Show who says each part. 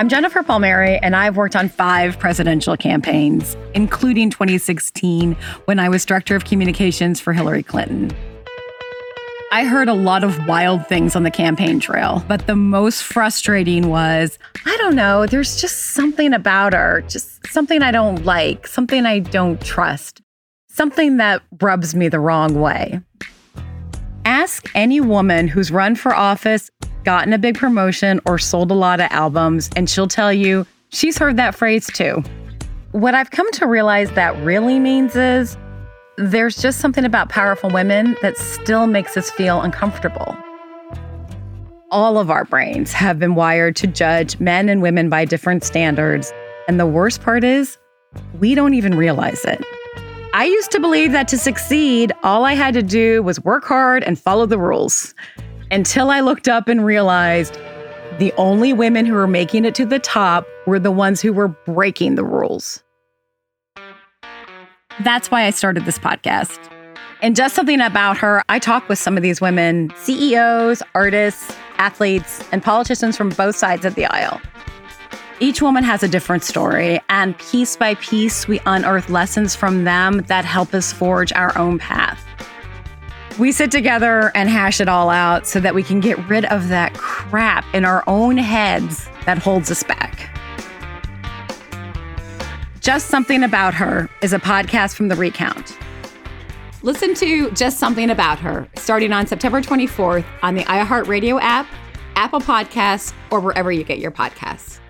Speaker 1: I'm Jennifer Palmieri, and I've worked on five presidential campaigns, including 2016 when I was director of communications for Hillary Clinton. I heard a lot of wild things on the campaign trail, but the most frustrating was I don't know, there's just something about her, just something I don't like, something I don't trust, something that rubs me the wrong way. Ask any woman who's run for office, gotten a big promotion, or sold a lot of albums, and she'll tell you she's heard that phrase too. What I've come to realize that really means is there's just something about powerful women that still makes us feel uncomfortable. All of our brains have been wired to judge men and women by different standards. And the worst part is, we don't even realize it. I used to believe that to succeed, all I had to do was work hard and follow the rules. Until I looked up and realized the only women who were making it to the top were the ones who were breaking the rules. That's why I started this podcast. And just something about her, I talk with some of these women CEOs, artists, athletes, and politicians from both sides of the aisle. Each woman has a different story, and piece by piece, we unearth lessons from them that help us forge our own path. We sit together and hash it all out so that we can get rid of that crap in our own heads that holds us back. Just Something About Her is a podcast from The Recount. Listen to Just Something About Her starting on September 24th on the iHeartRadio app, Apple Podcasts, or wherever you get your podcasts.